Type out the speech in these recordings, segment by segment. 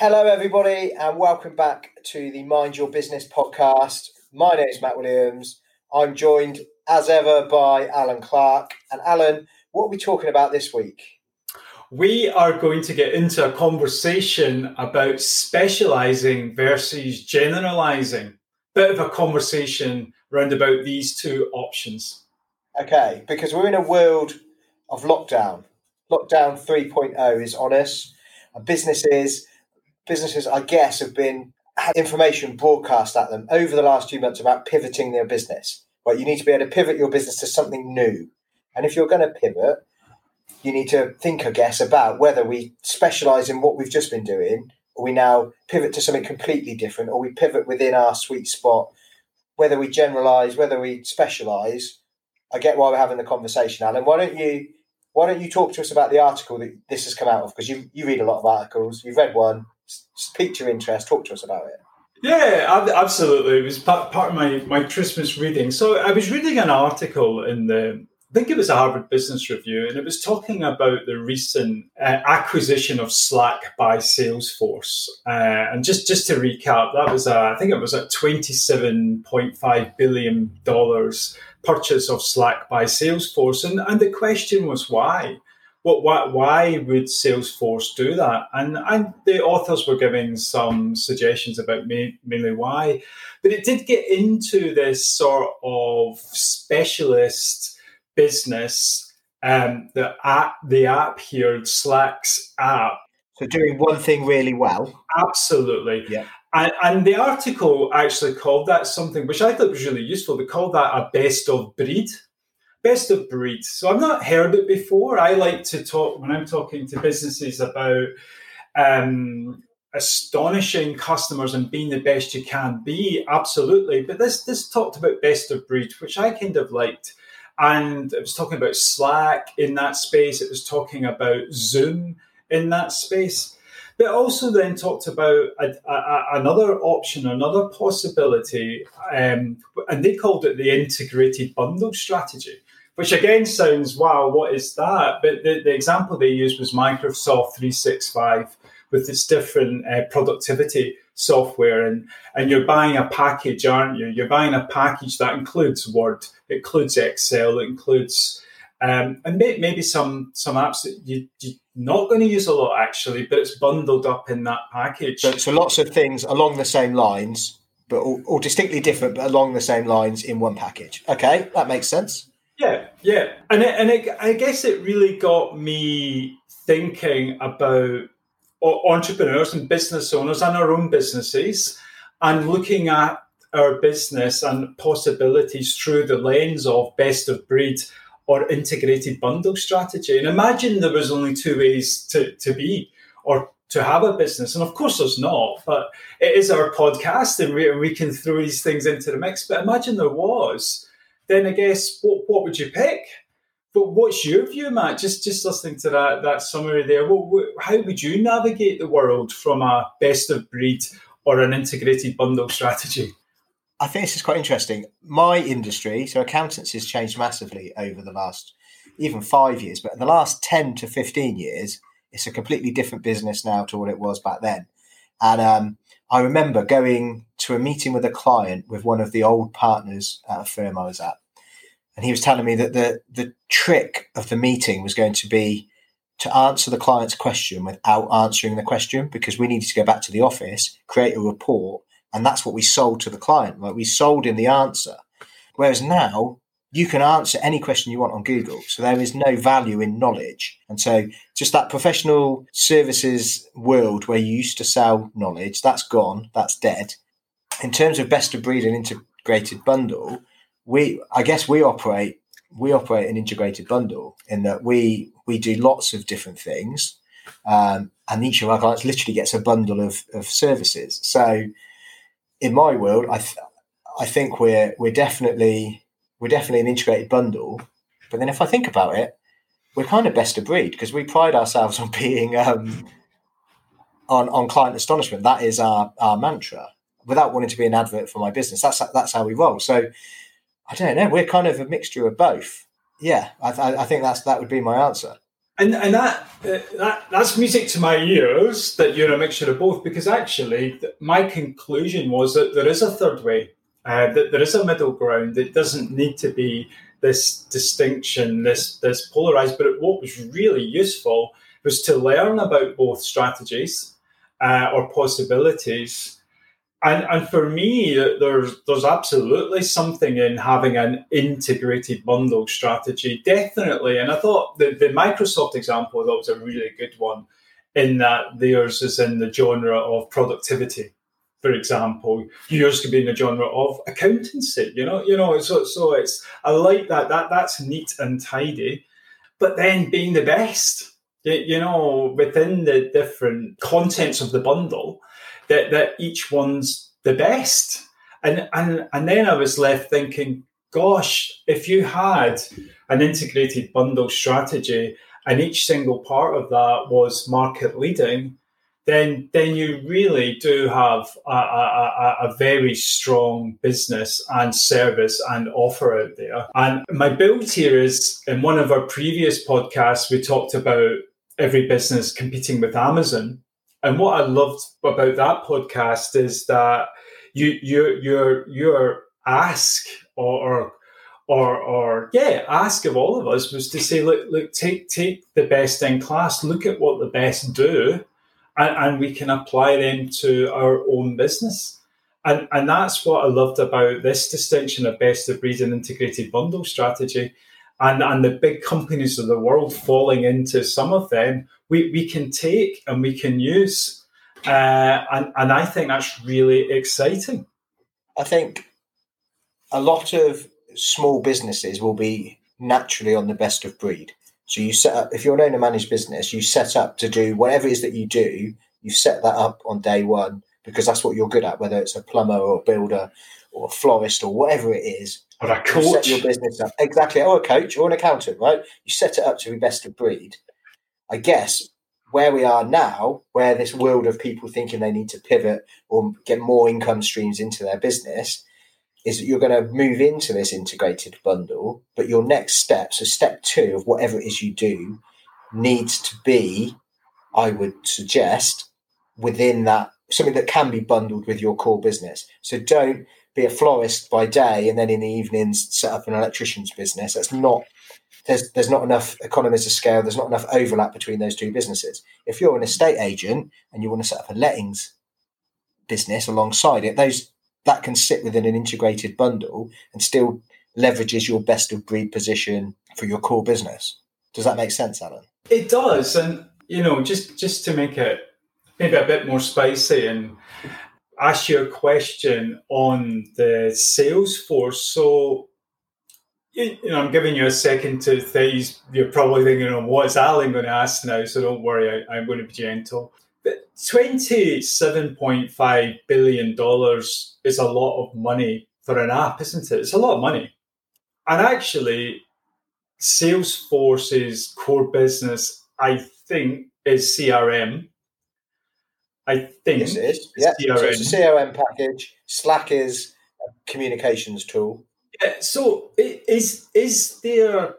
Hello, everybody, and welcome back to the Mind Your Business podcast. My name is Matt Williams. I'm joined, as ever, by Alan Clark. And Alan, what are we talking about this week? We are going to get into a conversation about specializing versus generalizing. Bit of a conversation round about these two options. Okay, because we're in a world of lockdown. Lockdown 3.0 is on us. And businesses businesses, I guess, have been had information broadcast at them over the last few months about pivoting their business. Right, you need to be able to pivot your business to something new, and if you're going to pivot, you need to think, I guess, about whether we specialize in what we've just been doing, or we now pivot to something completely different, or we pivot within our sweet spot. Whether we generalize, whether we specialize, I get why we're having the conversation, Alan. Why don't you why don't you talk to us about the article that this has come out of? Because you you read a lot of articles, you've read one piqued your interest. Talk to us about it. Yeah, absolutely. It was part, of my, my Christmas reading. So I was reading an article in the, I think it was a Harvard Business Review, and it was talking about the recent uh, acquisition of Slack by Salesforce. Uh, and just, just to recap, that was, a, I think it was a $27.5 billion purchase of Slack by Salesforce. And, and the question was why? What, why, why would Salesforce do that? And, and the authors were giving some suggestions about mainly why, but it did get into this sort of specialist business. Um, the app, the app here, Slack's app. So doing one thing really well. Absolutely. Yeah. And, and, the article actually called that something which I thought was really useful. They called that a best of breed best of breed. So I've not heard it before. I like to talk when I'm talking to businesses about um, astonishing customers and being the best you can be. Absolutely, but this this talked about best of breed, which I kind of liked. And it was talking about Slack in that space. It was talking about Zoom in that space. But also then talked about a, a, another option, another possibility, um, and they called it the integrated bundle strategy which again sounds wow, what is that? But the, the example they used was Microsoft 365 with its different uh, productivity software. And and you're buying a package aren't you? You're buying a package that includes word it includes excel it includes um, and may, maybe some some apps that you, you're not going to use a lot actually but it's bundled up in that package. So, so lots of things along the same lines but all, all distinctly different but along the same lines in one package. Okay that makes sense yeah, yeah, and it, and it, I guess it really got me thinking about entrepreneurs and business owners and our own businesses, and looking at our business and possibilities through the lens of best of breed or integrated bundle strategy. And imagine there was only two ways to, to be or to have a business. And of course, there's not, but it is our podcast and we, we can throw these things into the mix. But imagine there was then I guess what, what would you pick? But what's your view, Matt? Just just listening to that that summary there. What, how would you navigate the world from a best of breed or an integrated bundle strategy? I think this is quite interesting. My industry, so accountancy, has changed massively over the last even five years, but in the last ten to fifteen years, it's a completely different business now to what it was back then. And um, I remember going to a meeting with a client with one of the old partners at a firm I was at. And he was telling me that the, the trick of the meeting was going to be to answer the client's question without answering the question because we needed to go back to the office, create a report, and that's what we sold to the client. Like we sold in the answer. Whereas now you can answer any question you want on Google. So there is no value in knowledge. And so just that professional services world where you used to sell knowledge, that's gone, that's dead. In terms of best of breed and integrated bundle, we I guess we operate we operate an integrated bundle in that we we do lots of different things. Um, and each of our clients literally gets a bundle of, of services. So in my world, I th- I think we're we're definitely we're definitely an integrated bundle. But then if I think about it, we're kind of best of breed because we pride ourselves on being um, on on client astonishment. That is our our mantra. Without wanting to be an advert for my business, that's that's how we roll. So I don't know. We're kind of a mixture of both. Yeah, I, I think that's that would be my answer. and and that, uh, that that's music to my ears that you're a mixture of both because actually my conclusion was that there is a third way uh, that there is a middle ground. It doesn't need to be this distinction this this polarized but what was really useful was to learn about both strategies uh, or possibilities. And and for me, there's there's absolutely something in having an integrated bundle strategy, definitely. And I thought the, the Microsoft example that was a really good one, in that theirs is in the genre of productivity, for example. Yours could be in the genre of accountancy. You know, you know. So so it's I like that. That that's neat and tidy, but then being the best. You know, within the different contents of the bundle that that each one's the best. And and and then I was left thinking, gosh, if you had an integrated bundle strategy and each single part of that was market leading, then then you really do have a, a, a, very strong business and service and offer out there. And my build here is in one of our previous podcasts, we talked about every business competing with Amazon. And what I loved about that podcast is that you your your your ask or, or or yeah, ask of all of us was to say, look, look, take take the best in class, look at what the best do, and, and we can apply them to our own business. And and that's what I loved about this distinction of best of breed and integrated bundle strategy. And and the big companies of the world falling into some of them, we, we can take and we can use uh, and, and I think that's really exciting. I think a lot of small businesses will be naturally on the best of breed. So you set up, if you're an owner managed business, you set up to do whatever it is that you do, you set that up on day one because that's what you're good at, whether it's a plumber or a builder or a florist or whatever it is. Or a coach. You set your business up. Exactly. Or a coach or an accountant, right? You set it up to be best of breed. I guess where we are now, where this world of people thinking they need to pivot or get more income streams into their business, is that you're going to move into this integrated bundle. But your next step, so step two of whatever it is you do, needs to be, I would suggest, within that something that can be bundled with your core business. So don't be a florist by day and then in the evenings set up an electrician's business. That's not there's there's not enough economies of scale. There's not enough overlap between those two businesses. If you're an estate agent and you want to set up a lettings business alongside it, those that can sit within an integrated bundle and still leverages your best of breed position for your core business. Does that make sense, Alan? It does, and you know, just just to make it maybe a bit more spicy and ask you a question on the Salesforce. So you know, I'm giving you a second to think. You're probably thinking, oh, what's Alan going to ask now? So don't worry, I, am going to be gentle. But $27.5 billion is a lot of money for an app, isn't it? It's a lot of money. And actually, Salesforce's core business, I think, is CRM. I think yes, it is. Yeah, CRM. So it's a CRM package. Slack is a communications tool. Yeah. So is is there,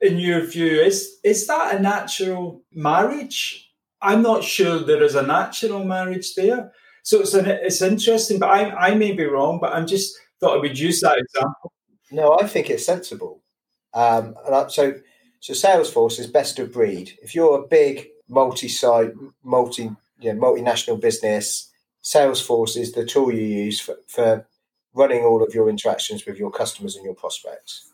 in your view, is is that a natural marriage? I'm not sure there is a natural marriage there. So it's an, it's interesting, but I I may be wrong, but I'm just thought I would use that example. No, I think it's sensible. Um, so so Salesforce is best of breed. If you're a big multi-site, multi you know, multinational business, Salesforce is the tool you use for, for running all of your interactions with your customers and your prospects.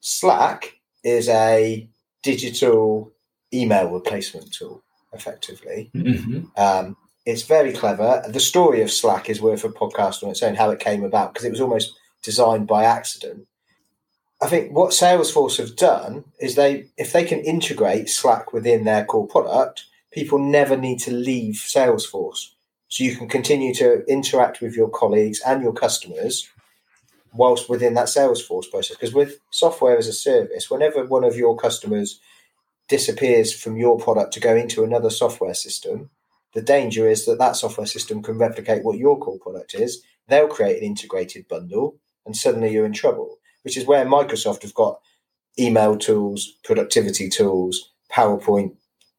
Slack is a digital email replacement tool, effectively. Mm-hmm. Um, it's very clever. The story of Slack is worth a podcast on its own, how it came about, because it was almost designed by accident. I think what Salesforce have done is they, if they can integrate Slack within their core product, people never need to leave Salesforce. So you can continue to interact with your colleagues and your customers whilst within that Salesforce process. Because with software as a service, whenever one of your customers disappears from your product to go into another software system, the danger is that that software system can replicate what your core product is. They'll create an integrated bundle, and suddenly you're in trouble. Which is where Microsoft have got email tools, productivity tools, PowerPoint,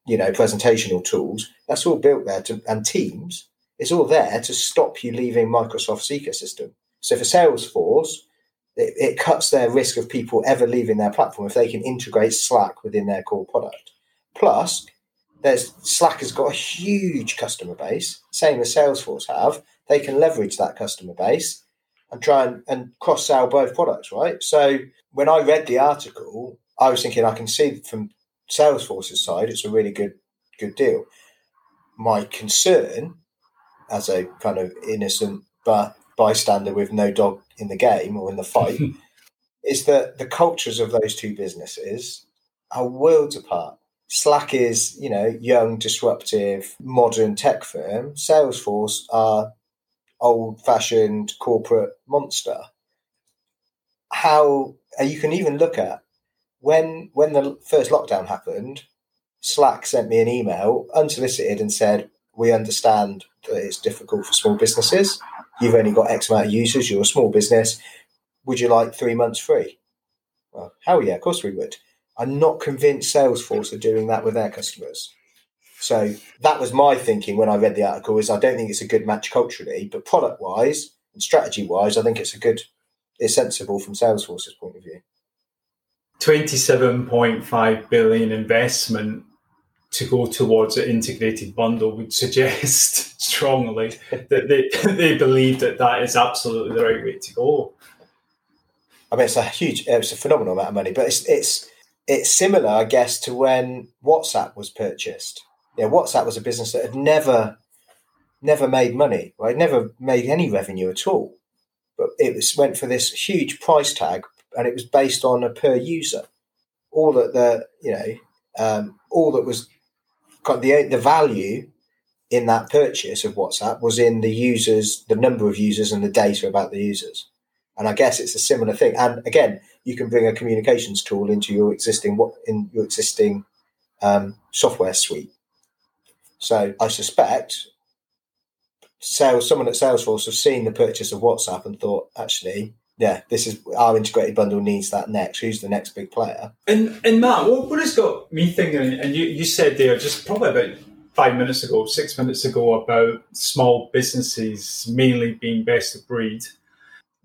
you know, presentational tools. That's all built there to, and Teams. It's all there to stop you leaving Microsoft's ecosystem. So for Salesforce, it, it cuts their risk of people ever leaving their platform if they can integrate Slack within their core product. Plus, there's Slack has got a huge customer base, same as Salesforce have. They can leverage that customer base and try and, and cross sell both products, right? So when I read the article, I was thinking I can see from Salesforce's side it's a really good good deal. My concern, as a kind of innocent but bystander with no dog in the game or in the fight, is that the cultures of those two businesses are worlds apart. Slack is, you know, young, disruptive, modern tech firm. Salesforce are old-fashioned corporate monster. How you can even look at when when the first lockdown happened, Slack sent me an email unsolicited and said, "We understand that it's difficult for small businesses. You've only got X amount of users. You're a small business. Would you like three months free?" Well, hell yeah, of course we would. I'm not convinced Salesforce are doing that with their customers. So that was my thinking when I read the article. Is I don't think it's a good match culturally, but product wise and strategy wise, I think it's a good, it's sensible from Salesforce's point of view. 27.5 billion investment to go towards an integrated bundle would suggest strongly that they, they believe that that is absolutely the right way to go. I mean, it's a huge, it's a phenomenal amount of money, but it's it's it's similar, I guess, to when WhatsApp was purchased. Yeah, WhatsApp was a business that had never, never made money, right? Never made any revenue at all. But it was went for this huge price tag, and it was based on a per user. All that the you know, um, all that was the the value in that purchase of WhatsApp was in the users, the number of users, and the data about the users. And I guess it's a similar thing. And again, you can bring a communications tool into your existing what in your existing um, software suite. So I suspect sales someone at Salesforce have seen the purchase of WhatsApp and thought, actually, yeah, this is our integrated bundle needs that next. Who's the next big player? And and Matt, what, what has got me thinking? And you, you said there just probably about five minutes ago, six minutes ago, about small businesses mainly being best of breed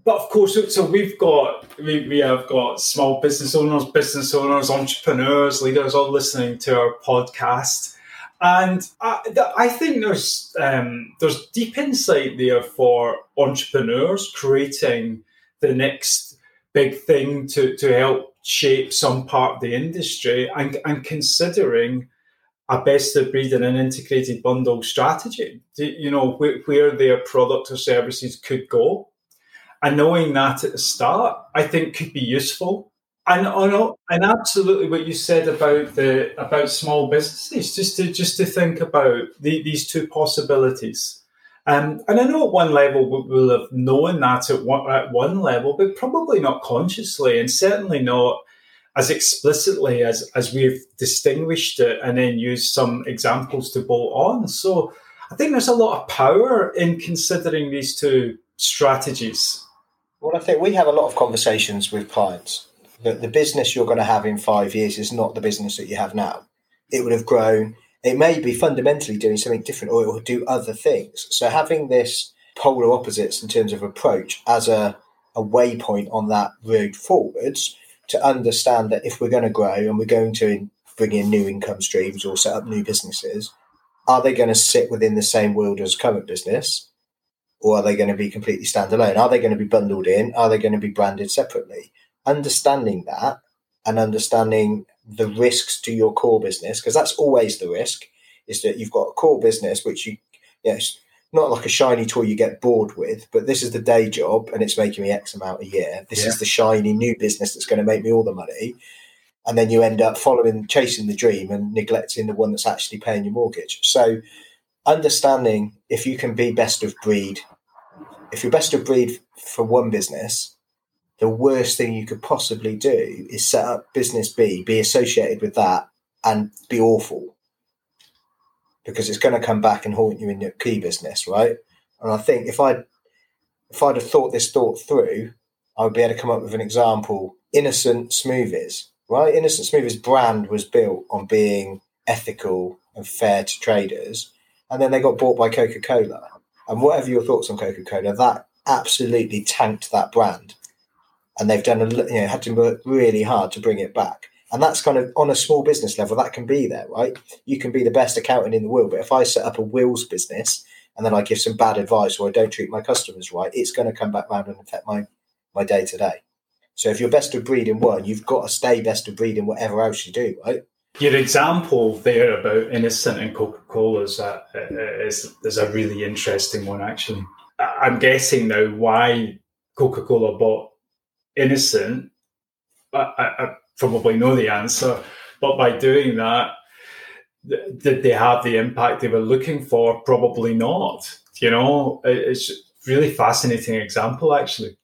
but of course, so we've got we, we have got small business owners, business owners, entrepreneurs, leaders all listening to our podcast, and I, I think there's um, there's deep insight there for entrepreneurs creating the next big thing to to help shape some part of the industry and and considering a best of breed and an integrated bundle strategy. You know where, where their product or services could go and knowing that at the start, I think could be useful. And and absolutely what you said about the about small businesses, just to just to think about the, these two possibilities. Um, and I know at one level we'll have known that at one, at one level, but probably not consciously, and certainly not as explicitly as as we've distinguished it, and then used some examples to bolt on. So I think there's a lot of power in considering these two strategies. Well, I think we have a lot of conversations with clients that the business you're going to have in five years is not the business that you have now. It would have grown. It may be fundamentally doing something different or it will do other things. So having this polar opposites in terms of approach as a, a waypoint on that road forwards to understand that if we're going to grow and we're going to bring in new income streams or set up new businesses, are they going to sit within the same world as current business? or are they going to be completely standalone? Are they going to be bundled in? Are they going to be branded separately? Understanding that and understanding the risks to your core business, because that's always the risk, is that you've got a core business which you, yes, not like a shiny toy you get bored with, but this is the day job and it's making me X amount a year. This yeah. is the shiny new business that's going to make me all the money. And then you end up following, chasing the dream and neglecting the one that's actually paying your mortgage. So, understanding if you can be best of breed, if you're best of breed for one business, the worst thing you could possibly do is set up business B, be associated with that, and be awful because it's going to come back and haunt you in your key business, right? And I think if I if I'd have thought this thought through, I would be able to come up with an example. Innocent smoothies. right? Innocent Smoothie's brand was built on being ethical and fair to traders, and then they got bought by Coca Cola. And whatever your thoughts on Coca Cola, that absolutely tanked that brand, and they've done a you know had to work really hard to bring it back. And that's kind of on a small business level, that can be there, right? You can be the best accountant in the world, but if I set up a wheels business and then I give some bad advice or I don't treat my customers right, it's going to come back round and affect my my day to day. So if you're best of breed in one, you've got to stay best of breed in whatever else you do, right? Your example there about innocent and Coca Cola is a, is, is a really interesting one, actually. I'm guessing now why Coca Cola bought innocent. I, I, probably know the answer, but by doing that, did they have the impact they were looking for? Probably not. You know, it's really fascinating example, actually.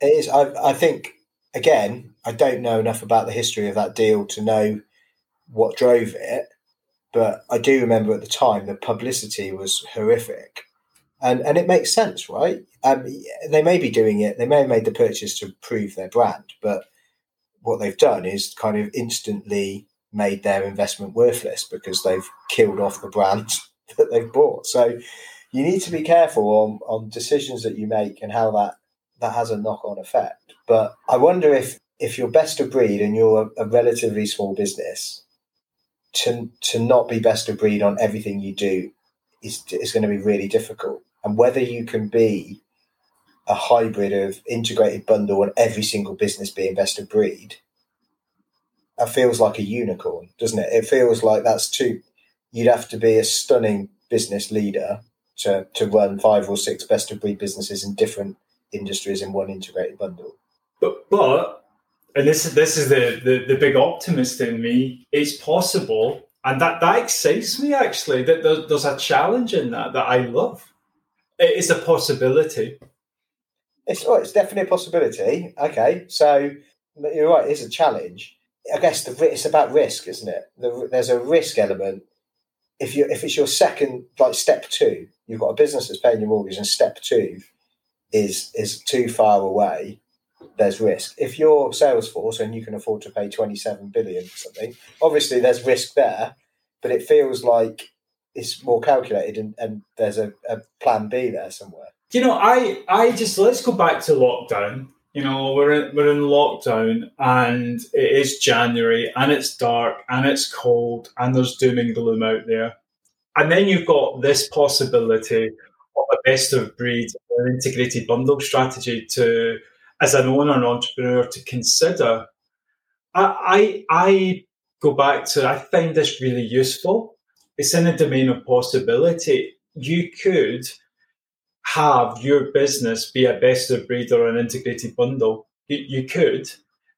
It is. I, I think again, I don't know enough about the history of that deal to know what drove it, but I do remember at the time the publicity was horrific, and and it makes sense, right? Um, they may be doing it. They may have made the purchase to prove their brand, but what they've done is kind of instantly made their investment worthless because they've killed off the brand that they've bought. So you need to be careful on, on decisions that you make and how that that has a knock on effect. But I wonder if if you're best of breed and you're a, a relatively small business, to to not be best of breed on everything you do is is going to be really difficult. And whether you can be a hybrid of integrated bundle and every single business being best of breed, that feels like a unicorn, doesn't it? It feels like that's too. You'd have to be a stunning business leader to to run five or six best of breed businesses in different industries in one integrated bundle. But but and this is this is the, the the big optimist in me. It's possible, and that that excites me actually. That there's, there's a challenge in that that I love. It is a possibility. It's oh, it's definitely a possibility. Okay, so you're right. It's a challenge. I guess the it's about risk, isn't it? The, there's a risk element. If you if it's your second like step two, you've got a business that's paying your mortgage, and step two is is too far away, there's risk. If you're Salesforce and you can afford to pay 27 billion or something, obviously there's risk there, but it feels like it's more calculated and, and there's a, a plan B there somewhere. You know, I I just let's go back to lockdown. You know, we're in, we're in lockdown and it is January and it's dark and it's cold and there's doom and gloom out there. And then you've got this possibility of a best of breed or integrated bundle strategy to, as an owner and entrepreneur, to consider. I, I, I go back to, I find this really useful. It's in the domain of possibility. You could have your business be a best of breed or an integrated bundle. You, could.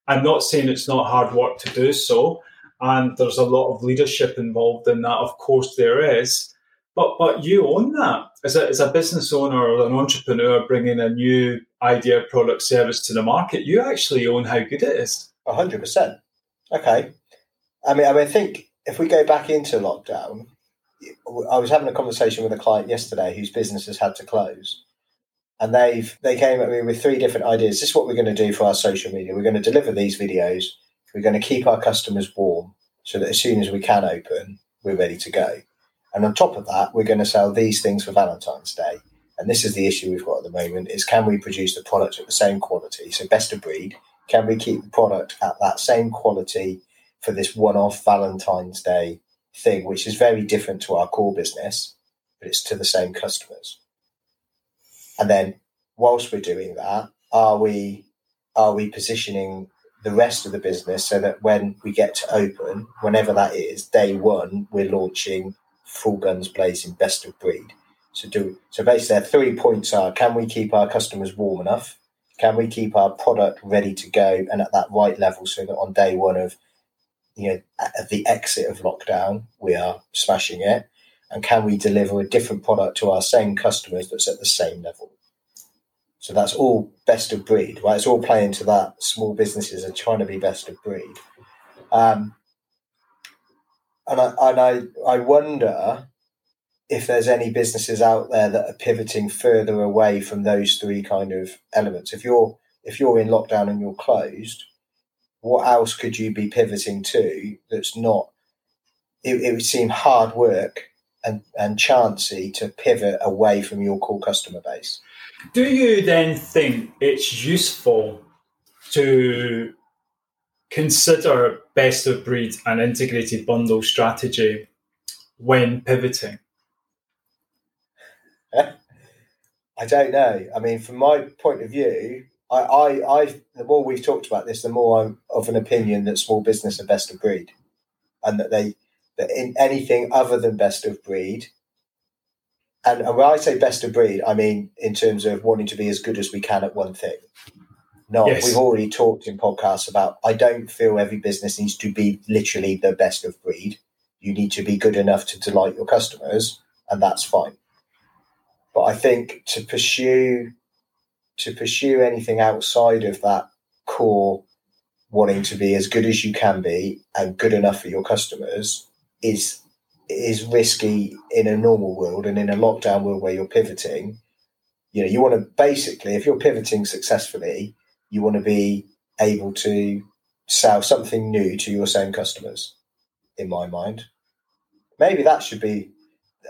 I'm not saying it's not hard work to do so. And there's a lot of leadership involved in that. Of course, there is. But but you own that as a, as a business owner or an entrepreneur bringing a new idea, product, service to the market. You actually own how good it is. hundred percent. Okay. I mean, I mean, I think if we go back into lockdown, I was having a conversation with a client yesterday whose business has had to close, and they've they came at me with three different ideas. This is what we're going to do for our social media. We're going to deliver these videos. We're going to keep our customers warm so that as soon as we can open, we're ready to go. And on top of that, we're going to sell these things for Valentine's Day. And this is the issue we've got at the moment is can we produce the product at the same quality? So best of breed, can we keep the product at that same quality for this one-off Valentine's Day thing, which is very different to our core business, but it's to the same customers. And then whilst we're doing that, are we are we positioning the rest of the business so that when we get to open, whenever that is, day one, we're launching full guns blazing, best of breed. So do so basically their three points are can we keep our customers warm enough? Can we keep our product ready to go and at that right level so that on day one of you know at the exit of lockdown we are smashing it? And can we deliver a different product to our same customers that's at the same level? So that's all best of breed, right? It's all playing to that. Small businesses are trying to be best of breed. Um, and I, and I, I wonder if there's any businesses out there that are pivoting further away from those three kind of elements. If you're if you're in lockdown and you're closed, what else could you be pivoting to that's not? It, it would seem hard work and, and chancy to pivot away from your core customer base. Do you then think it's useful to consider best of breed and integrated bundle strategy when pivoting? I don't know. I mean, from my point of view, I, I, I, the more we've talked about this, the more I'm of an opinion that small business are best of breed, and that they that in anything other than best of breed, and, and when I say best of breed, I mean in terms of wanting to be as good as we can at one thing. No, yes. we've already talked in podcasts about. I don't feel every business needs to be literally the best of breed. You need to be good enough to delight your customers, and that's fine. But I think to pursue to pursue anything outside of that core wanting to be as good as you can be and good enough for your customers is is risky in a normal world and in a lockdown world where you're pivoting. You know you want to basically if you're pivoting successfully you want to be able to sell something new to your same customers in my mind. Maybe that should be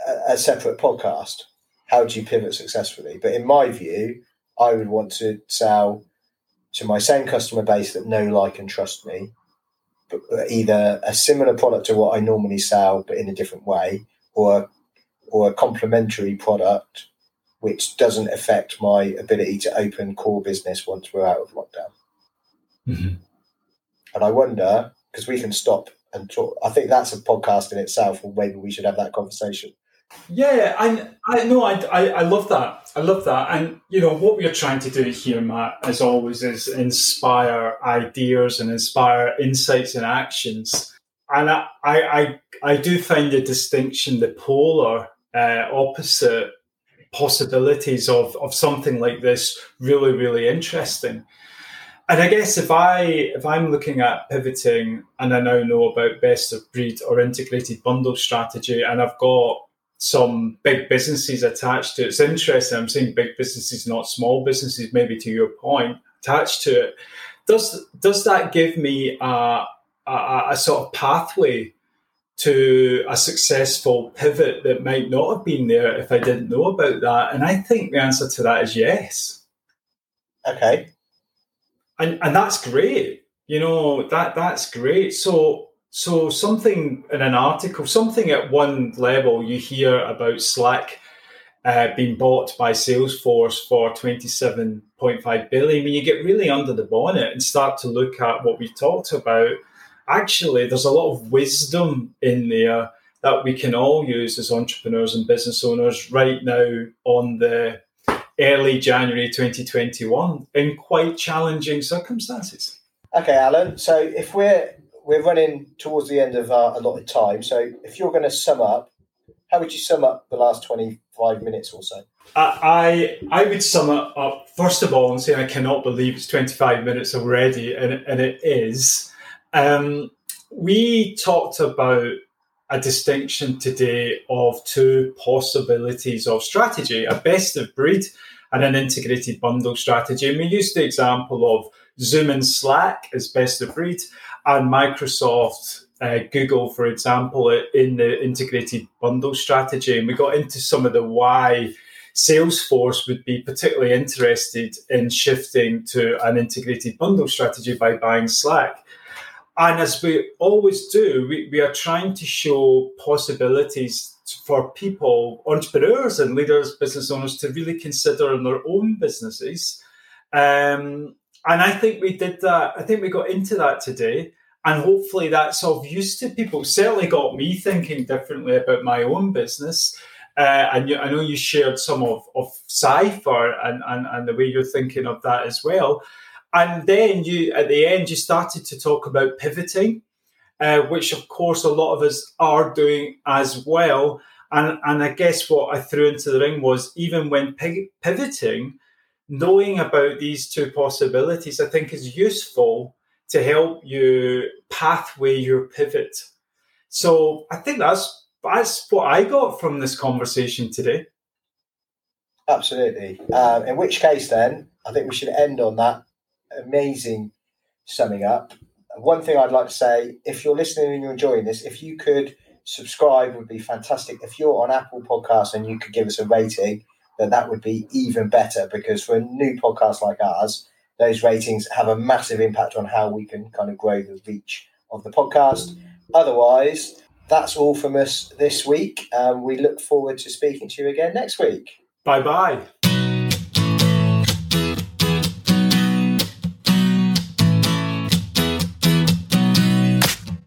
a, a separate podcast. How do you pivot successfully? But in my view I would want to sell to my same customer base that know, like, and trust me, but either a similar product to what I normally sell, but in a different way, or or a complementary product which doesn't affect my ability to open core business once we're out of lockdown. Mm-hmm. And I wonder because we can stop and talk. I think that's a podcast in itself, or maybe we should have that conversation. Yeah, I I know I, I, I love that. I love that. And you know what we're trying to do here, Matt, as always, is inspire ideas and inspire insights and actions. And I I I, do find the distinction, the polar uh, opposite possibilities of of something like this really really interesting. And I guess if I if I'm looking at pivoting and I now know about best of breed or integrated bundle strategy, and I've got some big businesses attached to it. It's interesting. I'm saying big businesses, not small businesses. Maybe to your point, attached to it. Does does that give me a, a, a sort of pathway to a successful pivot that might not have been there if I didn't know about that? And I think the answer to that is yes. Okay. And and that's great. You know that that's great. So so something in an article, something at one level, you hear about Slack uh, being bought by Salesforce for 27.5 billion. When you get really under the bonnet and start to look at what we talked about, actually, there's a lot of wisdom in there that we can all use as entrepreneurs and business owners right now on the early January 2021 in quite challenging circumstances. Okay, Alan. So if we're we're running towards the end of our allotted time. So if you're going to sum up, how would you sum up the last 25 minutes or so? I I would sum it up first of all and say I cannot believe it's 25 minutes already, and, and it is. Um, we talked about a distinction today of two possibilities of strategy a best of breed and an integrated bundle strategy. And we used the example of Zoom and Slack as best of breed and Microsoft, uh, Google, for example, in the integrated bundle strategy. And we got into some of the why Salesforce would be particularly interested in shifting to an integrated bundle strategy by buying Slack. And as we always do, we, we are trying to show possibilities for people, entrepreneurs and leaders, business owners to really consider in their own businesses. Um, and I think we did that. I think we got into that today. And hopefully that's of use to people. Certainly got me thinking differently about my own business. Uh, and you, I know you shared some of, of Cypher and, and, and the way you're thinking of that as well. And then you, at the end, you started to talk about pivoting, uh, which of course a lot of us are doing as well. And, and I guess what I threw into the ring was even when pivoting, knowing about these two possibilities, I think is useful to help you pathway your pivot. So I think that's that's what I got from this conversation today. Absolutely. Um, in which case, then I think we should end on that amazing summing up. one thing I'd like to say if you're listening and you're enjoying this, if you could subscribe, would be fantastic. If you're on Apple Podcasts and you could give us a rating, then that would be even better because for a new podcast like ours, those ratings have a massive impact on how we can kind of grow the reach of the podcast. Otherwise, that's all from us this week. Um, we look forward to speaking to you again next week. Bye bye.